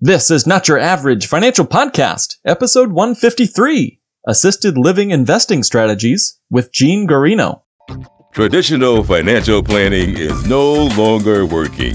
This is Not Your Average Financial Podcast, episode 153 Assisted Living Investing Strategies with Gene Guarino. Traditional financial planning is no longer working.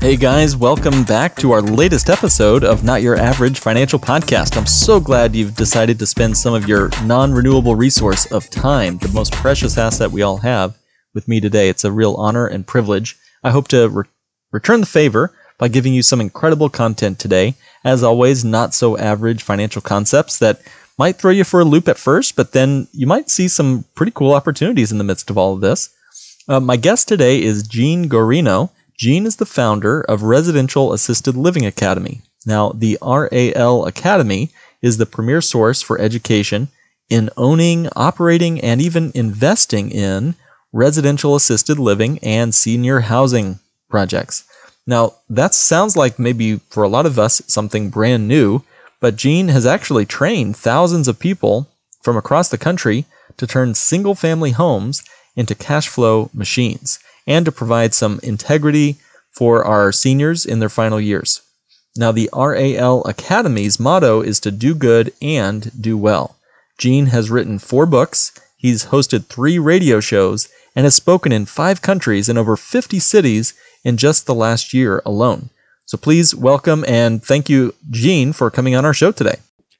Hey guys, welcome back to our latest episode of Not Your Average Financial Podcast. I'm so glad you've decided to spend some of your non renewable resource of time, the most precious asset we all have, with me today. It's a real honor and privilege. I hope to re- return the favor by giving you some incredible content today. As always, not so average financial concepts that might throw you for a loop at first, but then you might see some pretty cool opportunities in the midst of all of this. Uh, my guest today is Gene Guarino. Gene is the founder of Residential Assisted Living Academy. Now, the RAL Academy is the premier source for education in owning, operating, and even investing in residential assisted living and senior housing projects. Now, that sounds like maybe for a lot of us something brand new, but Gene has actually trained thousands of people from across the country to turn single family homes into cash flow machines and to provide some integrity for our seniors in their final years. Now, the RAL Academy's motto is to do good and do well. Gene has written four books, he's hosted three radio shows, and has spoken in five countries and over 50 cities in just the last year alone. So please welcome and thank you, Gene, for coming on our show today.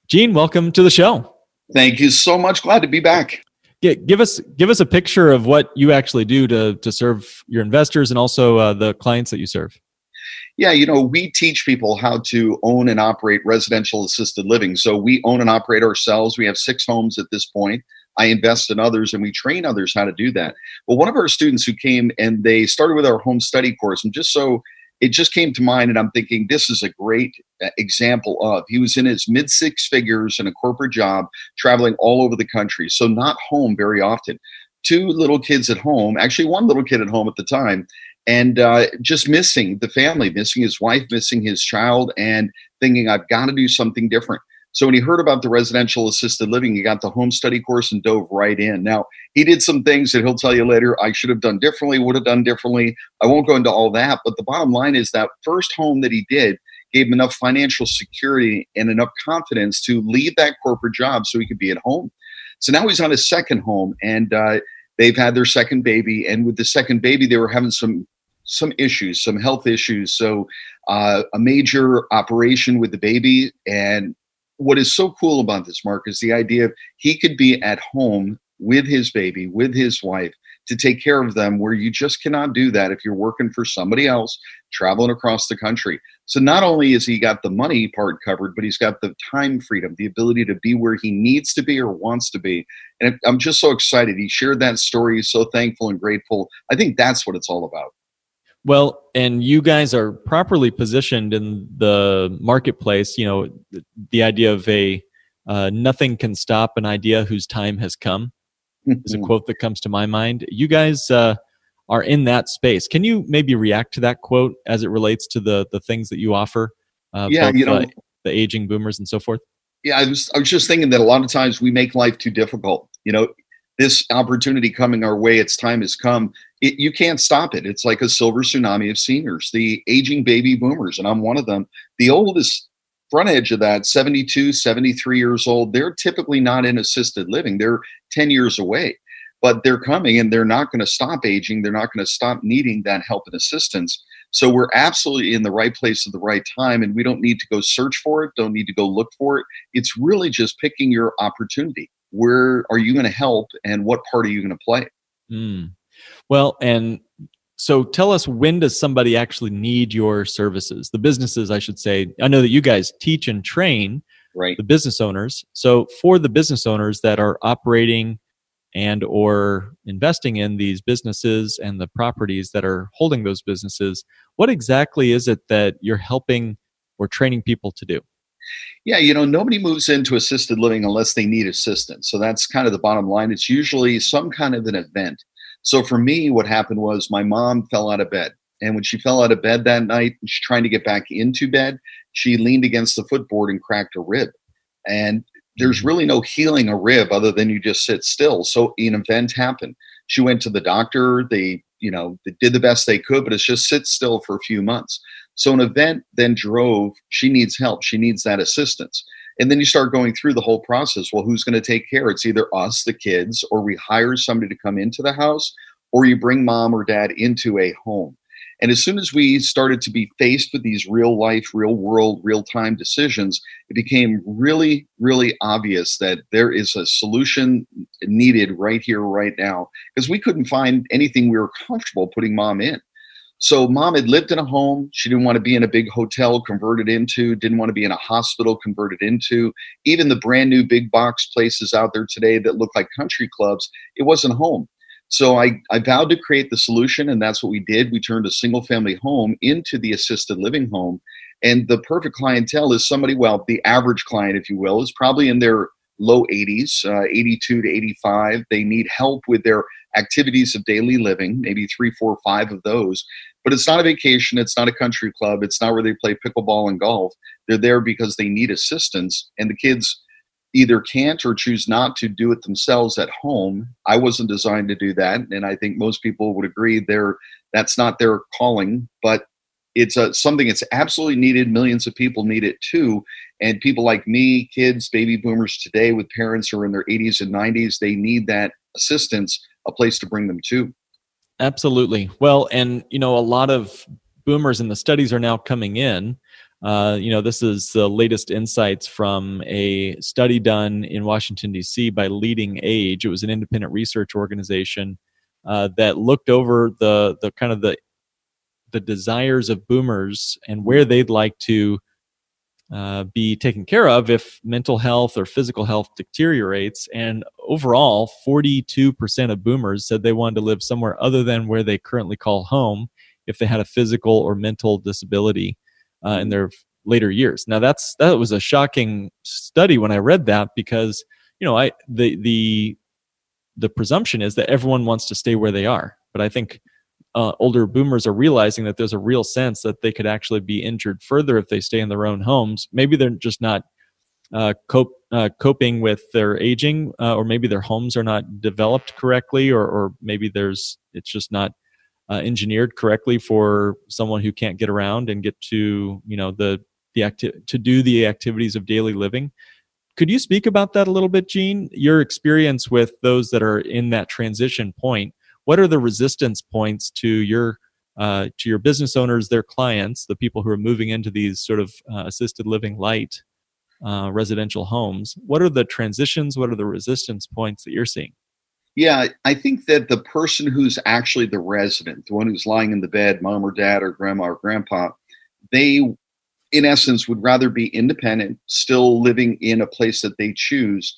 Gene, welcome to the show. Thank you so much. Glad to be back give us give us a picture of what you actually do to to serve your investors and also uh, the clients that you serve. Yeah, you know, we teach people how to own and operate residential assisted living. So we own and operate ourselves. We have six homes at this point. I invest in others and we train others how to do that. But one of our students who came and they started with our home study course, and just so it just came to mind, and I'm thinking this is a great uh, example of. He was in his mid six figures in a corporate job, traveling all over the country, so not home very often. Two little kids at home, actually, one little kid at home at the time, and uh, just missing the family, missing his wife, missing his child, and thinking, I've got to do something different. So when he heard about the residential assisted living, he got the home study course and dove right in. Now, he did some things that he'll tell you later I should have done differently, would have done differently. I won't go into all that, but the bottom line is that first home that he did gave him enough financial security and enough confidence to leave that corporate job so he could be at home. So now he's on his second home and uh, they've had their second baby. And with the second baby, they were having some some issues, some health issues. So uh, a major operation with the baby and what is so cool about this, Mark, is the idea of he could be at home with his baby, with his wife, to take care of them, where you just cannot do that if you're working for somebody else, traveling across the country. So not only has he got the money part covered, but he's got the time freedom, the ability to be where he needs to be or wants to be. And I'm just so excited. He shared that story. He's so thankful and grateful. I think that's what it's all about. Well, and you guys are properly positioned in the marketplace. You know, the, idea of a uh, nothing can stop an idea whose time has come is a quote that comes to my mind. You guys uh, are in that space. Can you maybe react to that quote as it relates to the the things that you offer? Uh, yeah, both, you know, the aging boomers and so forth. Yeah, I was I was just thinking that a lot of times we make life too difficult. You know, this opportunity coming our way, its time has come. It, you can't stop it. It's like a silver tsunami of seniors, the aging baby boomers, and I'm one of them. The oldest front edge of that, 72, 73 years old, they're typically not in assisted living. They're 10 years away, but they're coming and they're not going to stop aging. They're not going to stop needing that help and assistance. So we're absolutely in the right place at the right time, and we don't need to go search for it, don't need to go look for it. It's really just picking your opportunity where are you going to help and what part are you going to play? Mm. well and so tell us when does somebody actually need your services? The businesses i should say i know that you guys teach and train right. the business owners. So for the business owners that are operating and or investing in these businesses and the properties that are holding those businesses what exactly is it that you're helping or training people to do Yeah, you know, nobody moves into assisted living unless they need assistance. So that's kind of the bottom line. It's usually some kind of an event. So for me, what happened was my mom fell out of bed. And when she fell out of bed that night, she's trying to get back into bed, she leaned against the footboard and cracked a rib. And there's really no healing a rib other than you just sit still. So an event happened. She went to the doctor. They, you know, they did the best they could, but it's just sit still for a few months. So an event then drove, she needs help. She needs that assistance. And then you start going through the whole process. Well, who's going to take care? It's either us, the kids, or we hire somebody to come into the house, or you bring mom or dad into a home. And as soon as we started to be faced with these real life, real world, real time decisions, it became really, really obvious that there is a solution needed right here, right now, because we couldn't find anything we were comfortable putting mom in. So mom had lived in a home. She didn't want to be in a big hotel converted into, didn't want to be in a hospital converted into. Even the brand new big box places out there today that look like country clubs, it wasn't home. So I, I vowed to create the solution, and that's what we did. We turned a single family home into the assisted living home. And the perfect clientele is somebody, well, the average client, if you will, is probably in their low 80s, uh, 82 to 85. They need help with their activities of daily living, maybe three, four, five of those. But it's not a vacation, it's not a country club, it's not where they play pickleball and golf. They're there because they need assistance, and the kids either can't or choose not to do it themselves at home. I wasn't designed to do that, and I think most people would agree there that's not their calling, but it's a, something that's absolutely needed. Millions of people need it too, and people like me, kids, baby boomers today with parents who are in their 80s and 90s, they need that assistance, a place to bring them to. Absolutely. Well, and you know, a lot of boomers in the studies are now coming in uh, you know, this is the latest insights from a study done in Washington, D.C. by Leading Age. It was an independent research organization uh, that looked over the, the kind of the, the desires of boomers and where they'd like to uh, be taken care of if mental health or physical health deteriorates. And overall, 42% of boomers said they wanted to live somewhere other than where they currently call home if they had a physical or mental disability uh, in their later years. Now that's that was a shocking study when I read that because you know I the the the presumption is that everyone wants to stay where they are, but I think uh, older boomers are realizing that there's a real sense that they could actually be injured further if they stay in their own homes. Maybe they're just not uh, cope, uh, coping with their aging, uh, or maybe their homes are not developed correctly, or, or maybe there's it's just not uh, engineered correctly for someone who can't get around and get to you know the the acti- to do the activities of daily living could you speak about that a little bit gene your experience with those that are in that transition point what are the resistance points to your uh, to your business owners their clients the people who are moving into these sort of uh, assisted living light uh, residential homes? What are the transitions? What are the resistance points that you're seeing? Yeah, I think that the person who's actually the resident, the one who's lying in the bed, mom or dad or grandma or grandpa, they, in essence, would rather be independent, still living in a place that they choose,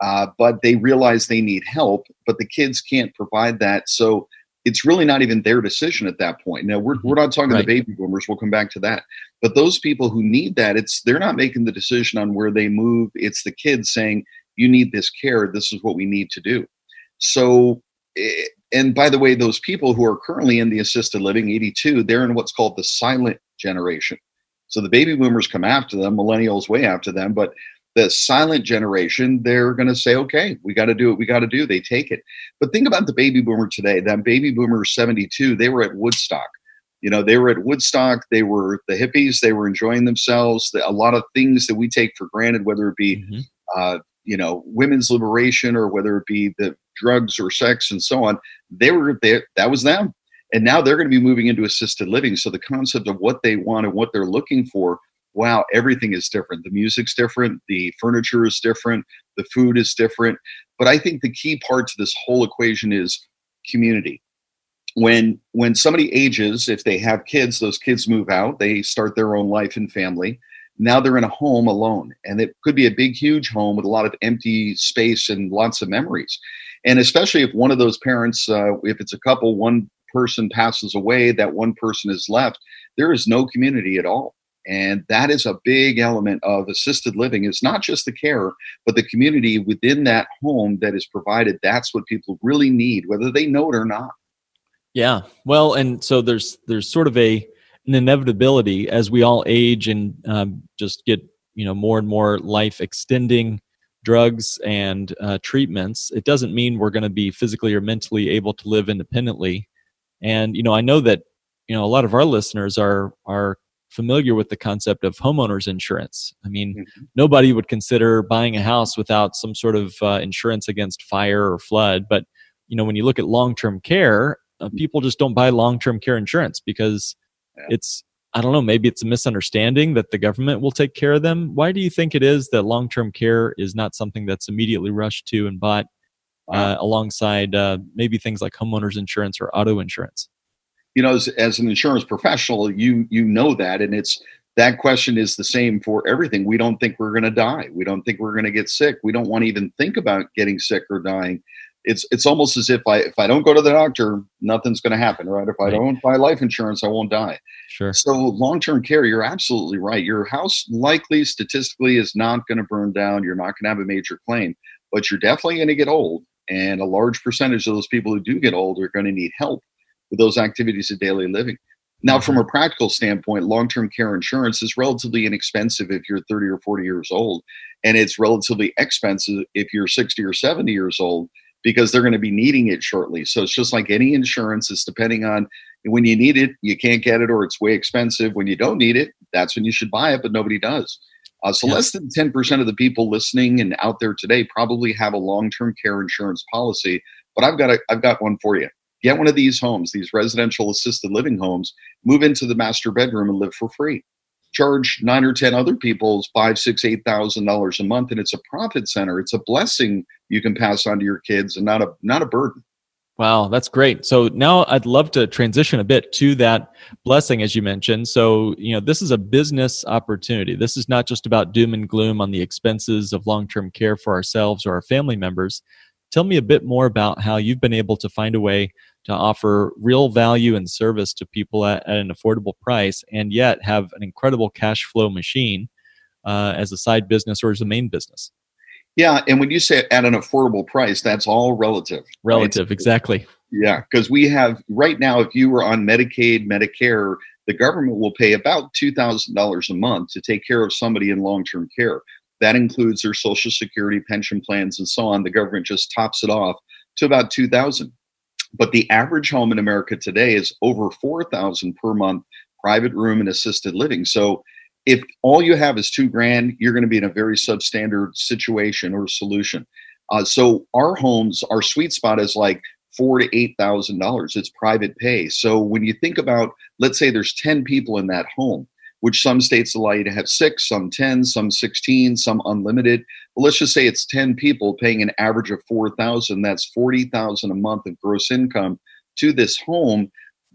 uh, but they realize they need help, but the kids can't provide that. So it's really not even their decision at that point. Now we're, we're not talking right. the baby boomers. We'll come back to that. But those people who need that, it's they're not making the decision on where they move. It's the kids saying, "You need this care. This is what we need to do." So, eh, and by the way, those people who are currently in the assisted living, 82, they're in what's called the silent generation. So the baby boomers come after them, millennials way after them, but the silent generation, they're going to say, okay, we got to do what we got to do. They take it. But think about the baby boomer today. That baby boomer 72, they were at Woodstock. You know, they were at Woodstock. They were the hippies. They were enjoying themselves. A lot of things that we take for granted, whether it be, mm-hmm. uh, you know, women's liberation or whether it be the drugs or sex and so on, they were there. That was them. And now they're going to be moving into assisted living. So the concept of what they want and what they're looking for, wow, everything is different. The music's different. The furniture is different. The food is different. But I think the key part to this whole equation is community. When when somebody ages, if they have kids, those kids move out. They start their own life and family now they're in a home alone and it could be a big huge home with a lot of empty space and lots of memories and especially if one of those parents uh, if it's a couple one person passes away that one person is left there is no community at all And that is a big element of assisted living. It's not just the care, but the community within that home that is provided. That's what people really need, whether they know it or not. Yeah. Well, and so there's there's sort of a an inevitability as we all age and um, just get you know more and more life extending drugs and uh, treatments. It doesn't mean we're going to be physically or mentally able to live independently. And you know, I know that you know a lot of our listeners are are familiar with the concept of homeowners insurance. I mean, mm-hmm. nobody would consider buying a house without some sort of uh, insurance against fire or flood. But you know, when you look at long term care, uh, mm-hmm. people just don't buy long term care insurance because yeah. it's I don't know, maybe it's a misunderstanding that the government will take care of them. Why do you think it is that long term care is not something that's immediately rushed to and bought uh, alongside uh, maybe things like homeowners insurance or auto insurance? You know, as, as an insurance professional, you you know that, and it's that question is the same for everything. We don't think we're going to die. We don't think we're going to get sick. We don't want to even think about getting sick or dying it's it's almost as if I if I don't go to the doctor, nothing's going to happen, right? If I right. don't buy life insurance, I won't die. Sure. So long term care, you're absolutely right. Your house likely statistically is not going to burn down. You're not going to have a major claim, but you're definitely going to get old, and a large percentage of those people who do get old are going to need help with those activities of daily living. Now, from a practical standpoint, long term care insurance is relatively inexpensive if you're 30 or 40 years old, and it's relatively expensive if you're 60 or 70 years old because they're going to be needing it shortly. So it's just like any insurance, it's depending on when you need it, you can't get it or it's way expensive. When you don't need it, that's when you should buy it, but nobody does. Uh, so yeah. less than 10% of the people listening and out there today probably have a long-term care insurance policy. But I've got a, I've got one for you. Get one of these homes, these residential assisted living homes, move into the master bedroom and live for free charge nine or ten other people's five, six, eight thousand dollars a month, and it's a profit center. It's a blessing you can pass on to your kids, and not a not a burden. Wow, that's great. So now I'd love to transition a bit to that blessing, as you mentioned. So, you know, this is a business opportunity. This is not just about doom and gloom on the expenses of long term care for ourselves or our family members. Tell me a bit more about how you've been able to find a way to offer real value and service to people at, at an affordable price and yet have an incredible cash flow machine uh, as a side business or as a main business. Yeah, and when you say at an affordable price, that's all relative. Relative, right? exactly. Yeah, because we have right now, if you were on Medicaid, Medicare, the government will pay about $2,000 a month to take care of somebody in long term care. That includes their social security, pension plans, and so on. The government just tops it off to about 2000 but the average home in America today is over 4000 per month private room and assisted living. So if all you have is 2 grand, you're going to be in a very substandard situation or solution. Uh, so our homes, our sweet spot is like four to eight thousand dollars. It's private pay. So when you think about, let's say there's ten people in that home, which some states allow you to have six, some 10, some 16, some unlimited. But let's just say it's 10 people paying an average of 4,000. That's 40,000 a month of gross income to this home.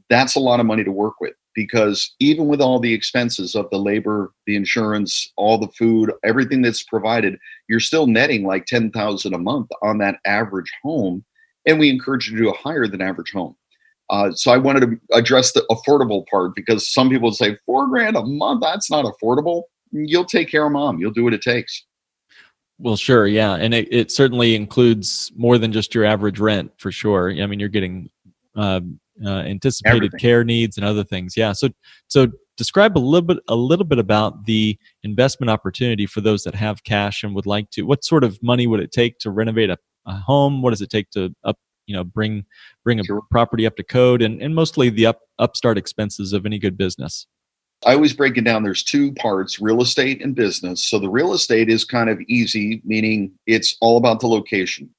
That's a lot of money to work with because even with all the expenses of the labor, the insurance, all the food, everything that's provided, you're still netting like 10,000 a month on that average home. And we encourage you to do a higher than average home. Uh, so I wanted to address the affordable part because some people say four grand a month, that's not affordable. You'll take care of mom. You'll do what it takes. Well, sure, yeah, and it, it certainly includes more than just your average rent for sure. I mean, you're getting uh, uh, anticipated Everything. care needs and other things. Yeah. So, so describe a little bit a little bit about the investment opportunity for those that have cash and would like to. What sort of money would it take to renovate a, a home? What does it take to up you know bring bring a sure. property up to code and, and mostly the up, upstart expenses of any good business. I always break it down. There's two parts real estate and business. So the real estate is kind of easy meaning it's all about the location.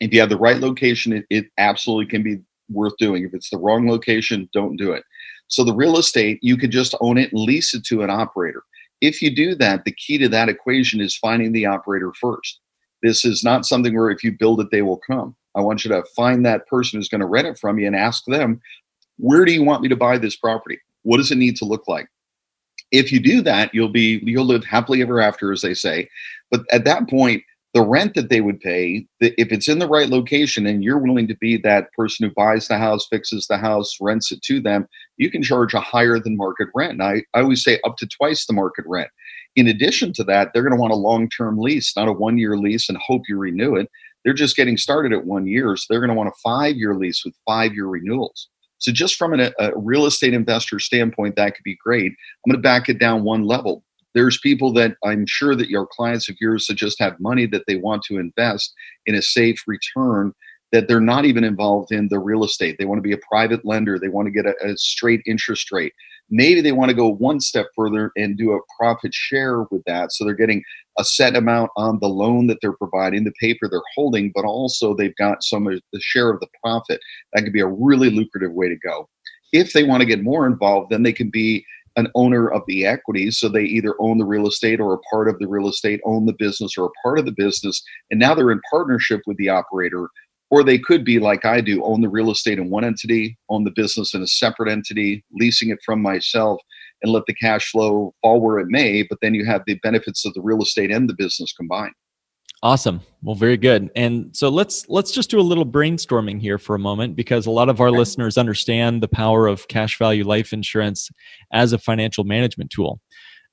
If you have the right location it, it absolutely can be worth doing. If it's the wrong location don't do it. So the real estate you could just own it and lease it to an operator. If you do that the key to that equation is finding the operator first this is not something where if you build it they will come I want you to find that person who's going to rent it from you and ask them, where do you want me to buy this property? What does it need to look like? If you do that, you'll be you'll live happily ever after, as they say. But at that point, the rent that they would pay, if it's in the right location and you're willing to be that person who buys the house, fixes the house, rents it to them, you can charge a higher than market rent. And I, I always say up to twice the market rent. In addition to that, they're going to want a long term lease, not a one year lease and hope you renew it. They're just getting started at one year. So they're going to want a five year lease with five year renewals. So, just from an, a real estate investor standpoint, that could be great. I'm going to back it down one level there's people that I'm sure that your clients of yours that just have money that they want to invest in a safe return that they're not even involved in the real estate. They want to be a private lender. They want to get a, a, straight interest rate. Maybe they want to go one step further and do a profit share with that. So they're getting a set amount on the loan that they're providing, the paper they're holding, but also they've got some of the share of the profit. That could be a really lucrative way to go. If they want to get more involved, then they can be an owner of the equities. So they either own the real estate or a part of the real estate, own the business or a part of the business. And now they're in partnership with the operator. Or they could be like I do, own the real estate in one entity, own the business in a separate entity, leasing it from myself, and let the cash flow fall where it may. But then you have the benefits of the real estate and the business combined. Awesome. Well, very good. And so let's let's just do a little brainstorming here for a moment because a lot of our listeners understand the power of cash value life insurance as a financial management tool.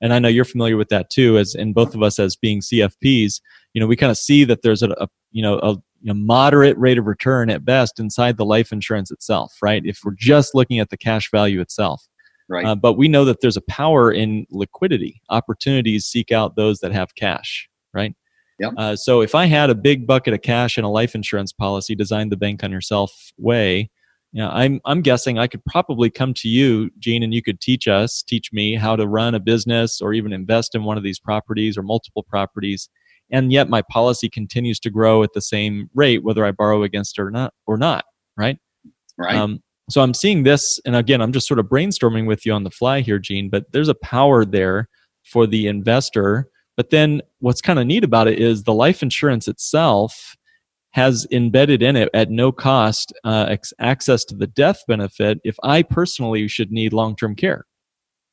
And I know you're familiar with that too as and both of us as being CFPs, you know, we kind of see that there's a, a you know a, a moderate rate of return at best inside the life insurance itself, right? If we're just looking at the cash value itself. Right. Uh, but we know that there's a power in liquidity. Opportunities seek out those that have cash, right? Yep. Uh, so if I had a big bucket of cash and a life insurance policy designed the bank on yourself way, you know, I'm I'm guessing I could probably come to you, Gene, and you could teach us, teach me how to run a business or even invest in one of these properties or multiple properties. And yet my policy continues to grow at the same rate, whether I borrow against it or not or not, right? Right. Um, so I'm seeing this, and again, I'm just sort of brainstorming with you on the fly here, Gene, but there's a power there for the investor but then what's kind of neat about it is the life insurance itself has embedded in it at no cost uh, ex- access to the death benefit if I personally should need long term care.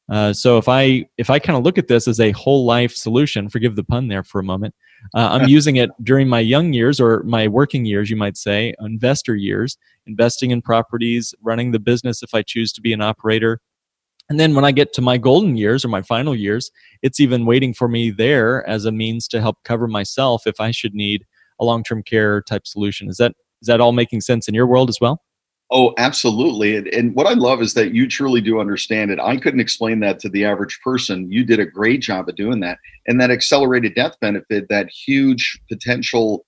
Uh, so if I if I kind of look at this as a whole life solution, forgive the pun there for a moment, uh, I'm using it during my young years or my working years, you might say, investor years, investing in properties, running the business if I choose to be an operator, and then when I get to my golden years or my final years, it's even waiting for me there as a means to help cover myself if I should need a long-term care type solution. Is that is that all making sense in your world as well? Oh, absolutely. And, and, what I love is that you truly do understand it. I couldn't explain that to the average person. You did a great job of doing that. And that accelerated death benefit, that huge potential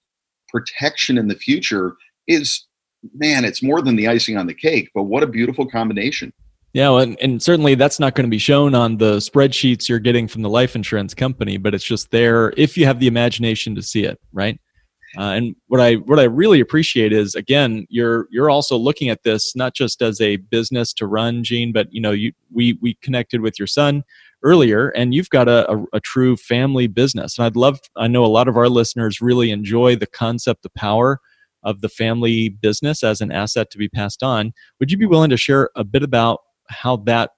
protection in the future is, man, it's more than the icing on the cake. But what a beautiful combination. Yeah, and, and certainly that's not going to be shown on the spreadsheets you're getting from the life insurance company, but it's just there if you have the imagination to see it, right? Uh, and what I what I really appreciate is again you're you're also looking at this not just as a business to run, Gene, but you know you we we connected with your son earlier, and you've got a, a, a true family business. And I'd love I know a lot of our listeners really enjoy the concept, the power of the family business as an asset to be passed on. Would you be willing to share a bit about how that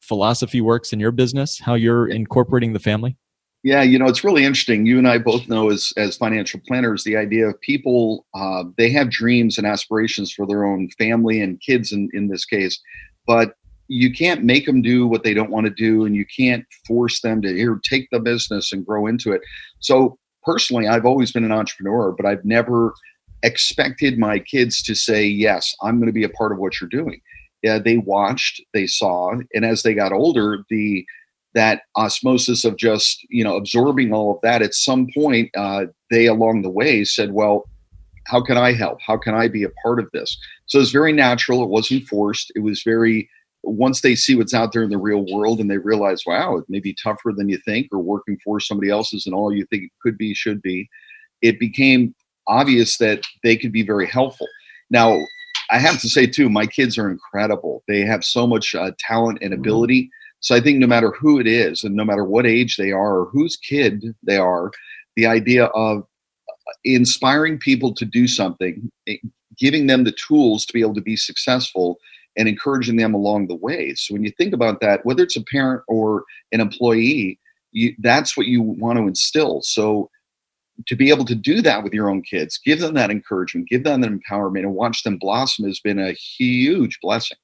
philosophy works in your business, how you're incorporating the family? Yeah, you know, it's really interesting. You and I both know as as financial planners, the idea of people uh, they have dreams and aspirations for their own family and kids in, in this case, but you can't make them do what they don't want to do, and you can't force them to here take the business and grow into it. So personally, I've always been an entrepreneur, but I've never expected my kids to say yes, I'm going to be a part of what you're doing they watched, they saw, and as they got older, the that osmosis of just you know absorbing all of that at some point uh, they along the way said well how can i help? How can i be a part of this? So it's very natural it wasn't forced it was very once they see what's out there in the real world and they realize wow it may be tougher than you think or working for somebody else's and all you think it could be should be it became obvious that they could be very helpful. Now I have to say too, my kids are incredible. They have so much uh, talent and mm-hmm. ability. So I think no matter who it is, and no matter what age they are or whose kid they are, the idea of uh, inspiring people to do something, eh, giving them the tools to be able to be successful, and encouraging them along the way. So when you think about that, whether it's a parent or an employee, you, that's what you want to instill. So to be able to do that with your own kids, give them that encouragement, give them that empowerment, and watch them blossom has been a huge blessing.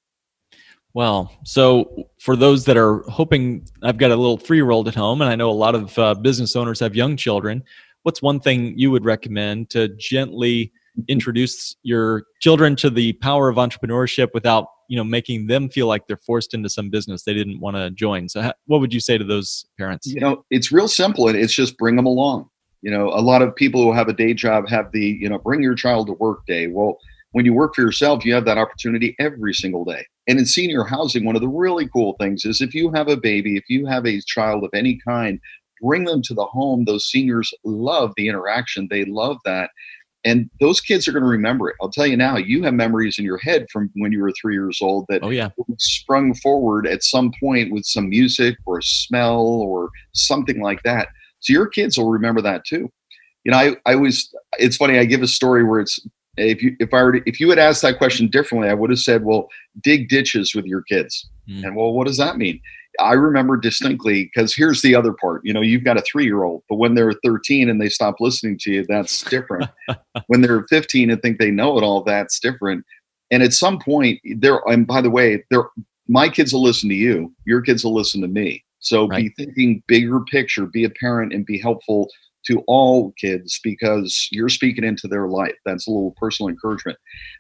Well, so for those that are hoping, I've got a little three year old at home, and I know a lot of uh, business owners have young children. What's one thing you would recommend to gently introduce your children to the power of entrepreneurship without you know making them feel like they're forced into some business they didn't want to join so what would you say to those parents you know it's real simple and it's just bring them along you know a lot of people who have a day job have the you know bring your child to work day well when you work for yourself you have that opportunity every single day and in senior housing one of the really cool things is if you have a baby if you have a child of any kind bring them to the home those seniors love the interaction they love that and those kids are going to remember it. I'll tell you now, you have memories in your head from when you were three years old that oh, yeah. sprung forward at some point with some music or a smell or something like that. So your kids will remember that too. You know, I, I was, it's funny, I give a story where it's, if you if I were to, if you had asked that question differently, I would have said, "Well, dig ditches with your kids." Mm. And well, what does that mean? I remember distinctly because here's the other part. You know, you've got a three year old, but when they're 13 and they stop listening to you, that's different. when they're 15 and think they know it all, that's different. And at some point, there. And by the way, there, my kids will listen to you. Your kids will listen to me. So right. be thinking bigger picture. Be a parent and be helpful to all kids because you're speaking into their life. That's a little personal encouragement.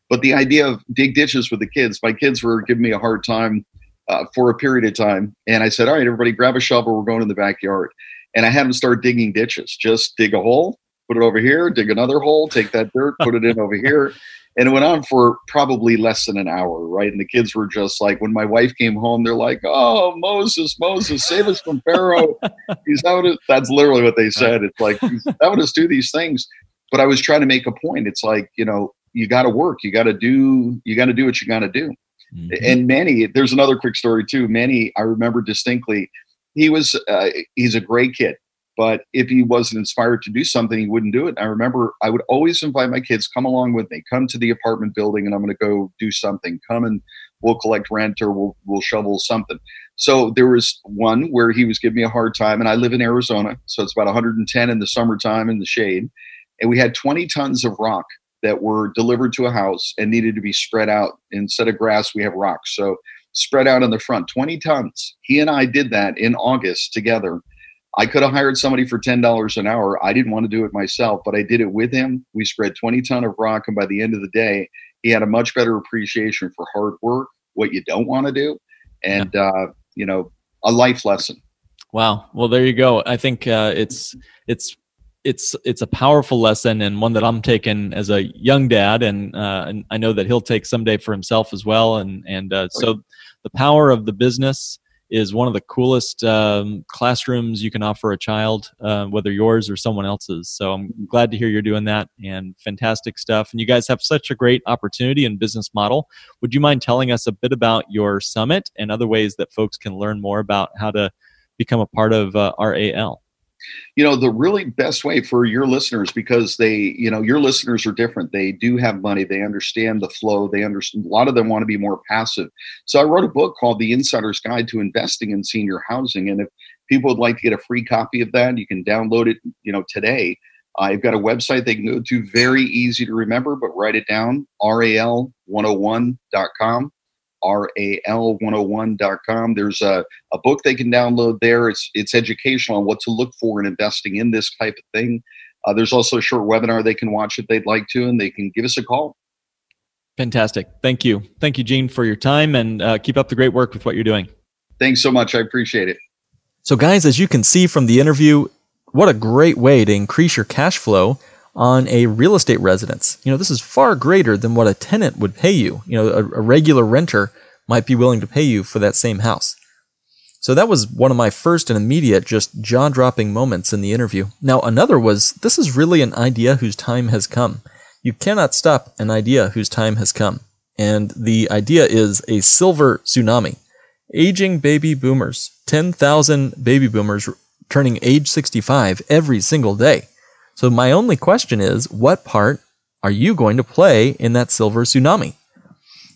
But the idea of dig ditches with the kids, my kids were giving me a hard time uh, for a period of time. And I said, all right, everybody grab a shovel. We're going in the backyard. And I had them start digging ditches. Just dig a hole, put it over here, dig another hole, take that dirt, put it in over here. And it went on for probably less than an hour, right? And the kids were just like, when my wife came home, they're like, oh, Moses, Moses, save us from Pharaoh. He's us. That's literally what they said. It's like, he's having us do these things. But I was trying to make a point. It's like, you know, you got to work. You got to do, you got to do what you got to do. Mm-hmm. And Manny, there's another quick story too. Manny, I remember distinctly, he was uh, he's a great kid, but if he wasn't inspired to do something, he wouldn't do it. I remember I would always invite my kids, come along with me, come to the apartment building, and I'm going to go do something. Come and we'll collect rent or we'll we'll shovel something. So there was one where he was giving me a hard time, and I live in Arizona, so it's about 110 in the summertime in the shade, and we had 20 tons of rock that were delivered to a house and needed to be spread out. Instead of grass, we have rocks. So spread out in the front, 20 tons. He and I did that in August together. I could have hired somebody for $10 an hour. I didn't want to do it myself, but I did it with him. We spread 20 ton of rock. And by the end of the day, he had a much better appreciation for hard work, what you don't want to do, and, yeah. uh, you know, a life lesson. Wow. Well, there you go. I think uh, it's it's it's it's a powerful lesson and one that I'm taking as a young dad, and, uh, and I know that he'll take someday for himself as well. And and uh, so, the power of the business is one of the coolest um, classrooms you can offer a child, uh, whether yours or someone else's. So I'm glad to hear you're doing that and fantastic stuff. And you guys have such a great opportunity and business model. Would you mind telling us a bit about your summit and other ways that folks can learn more about how to become a part of uh, RAL? You know the really best way for your listeners because they you know your listeners are different. They do have money. They understand the flow. They understand a lot of them want to be more passive. So i wrote a book called the insider's guide to investing in senior housing and if people would like to get a free copy of that you can download it you know today. I've got a website they can go to very easy to remember but write it down ral101.com ral101.com. There's a, a book they can download there. It's, it's educational on what to look for in investing in this type of thing. Uh, there's also a short webinar they can watch if they'd like to, and they can give us a call. Fantastic. Thank you. Thank you, Gene, for your time and uh, keep up the great work with what you're doing. Thanks so much. I appreciate it. So, guys, as you can see from the interview, what a great way to increase your cash flow on a real estate residence. You know, this is far greater than what a tenant would pay you. You know, a, a regular renter might be willing to pay you for that same house. So that was one of my first and immediate, just jaw dropping moments in the interview. Now, another was this is really an idea whose time has come. You cannot stop an idea whose time has come. And the idea is a silver tsunami. Aging baby boomers, 10,000 baby boomers turning age 65 every single day. So my only question is, what part are you going to play in that silver tsunami?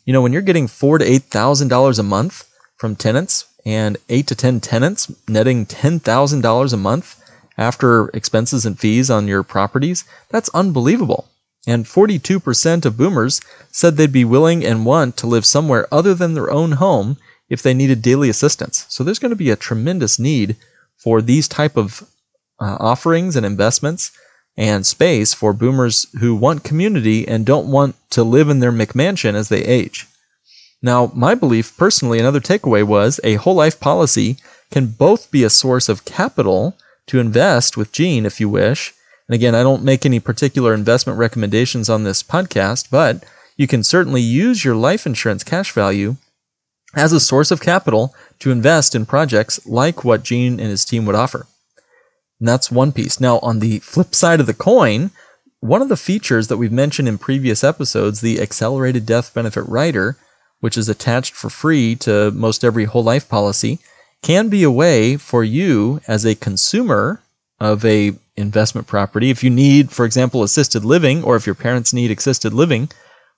You know, when you're getting four to eight thousand dollars a month from tenants and eight to ten tenants netting ten thousand dollars a month, after expenses and fees on your properties, that's unbelievable. And 42% of boomers said they'd be willing and want to live somewhere other than their own home if they needed daily assistance. So there's going to be a tremendous need for these type of uh, offerings and investments and space for boomers who want community and don't want to live in their McMansion as they age. Now, my belief personally, another takeaway was a whole life policy can both be a source of capital to invest with Gene if you wish. And again, I don't make any particular investment recommendations on this podcast, but you can certainly use your life insurance cash value as a source of capital to invest in projects like what Gene and his team would offer. And that's one piece. Now, on the flip side of the coin, one of the features that we've mentioned in previous episodes, the accelerated death benefit rider, which is attached for free to most every whole life policy, can be a way for you as a consumer of a investment property if you need for example assisted living or if your parents need assisted living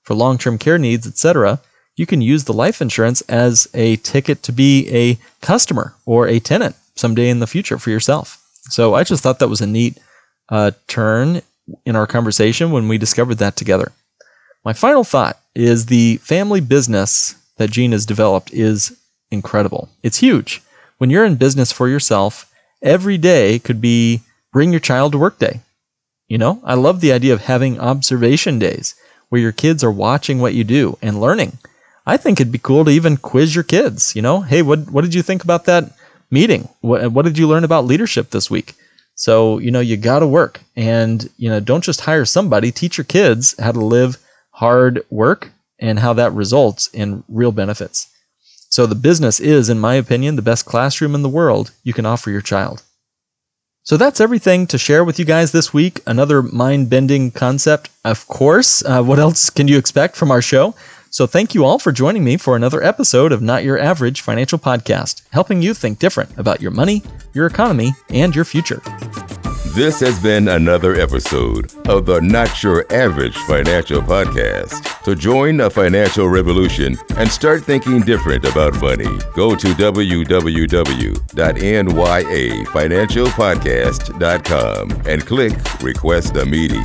for long-term care needs etc you can use the life insurance as a ticket to be a customer or a tenant someday in the future for yourself so I just thought that was a neat uh, turn in our conversation when we discovered that together. My final thought is the family business that Gene has developed is incredible. It's huge. When you're in business for yourself, every day could be bring your child to work day. You know, I love the idea of having observation days where your kids are watching what you do and learning. I think it'd be cool to even quiz your kids, you know, hey, what what did you think about that meeting. What, what did you learn about leadership this week? So, you know, you got to work and, you know, don't just hire somebody, teach your kids how to live hard work and how that results in real benefits. So, the business is, in my opinion, the best classroom in the world you can offer your child. So, that's everything to share with you guys this week. Another mind bending concept, of course. Uh, what else can you expect from our show? So thank you all for joining me for another episode of Not Your Average Financial Podcast, helping you think different about your money, your economy, and your future. This has been another episode of the Not Your Average Financial Podcast. To join a financial revolution and start thinking different about money, go to www.nyafinancialpodcast.com and click Request a Meeting.